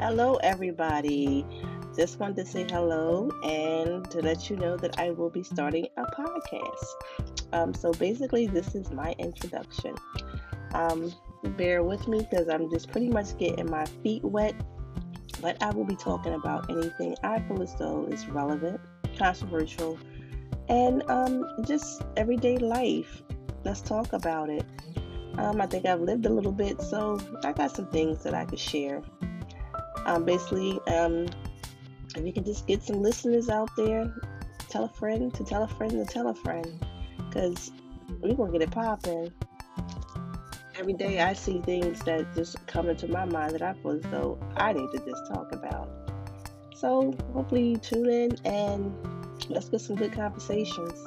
Hello, everybody. Just wanted to say hello and to let you know that I will be starting a podcast. Um, so basically, this is my introduction. Um, bear with me because I'm just pretty much getting my feet wet, but I will be talking about anything I feel as though is relevant, controversial, and um, just everyday life. Let's talk about it. Um, I think I've lived a little bit, so I got some things that I could share. Um, basically, um, if you can just get some listeners out there, tell a friend to tell a friend to tell a friend, because we're gonna get it popping. Every day I see things that just come into my mind that I feel as though I need to just talk about. So hopefully you tune in and let's get some good conversations.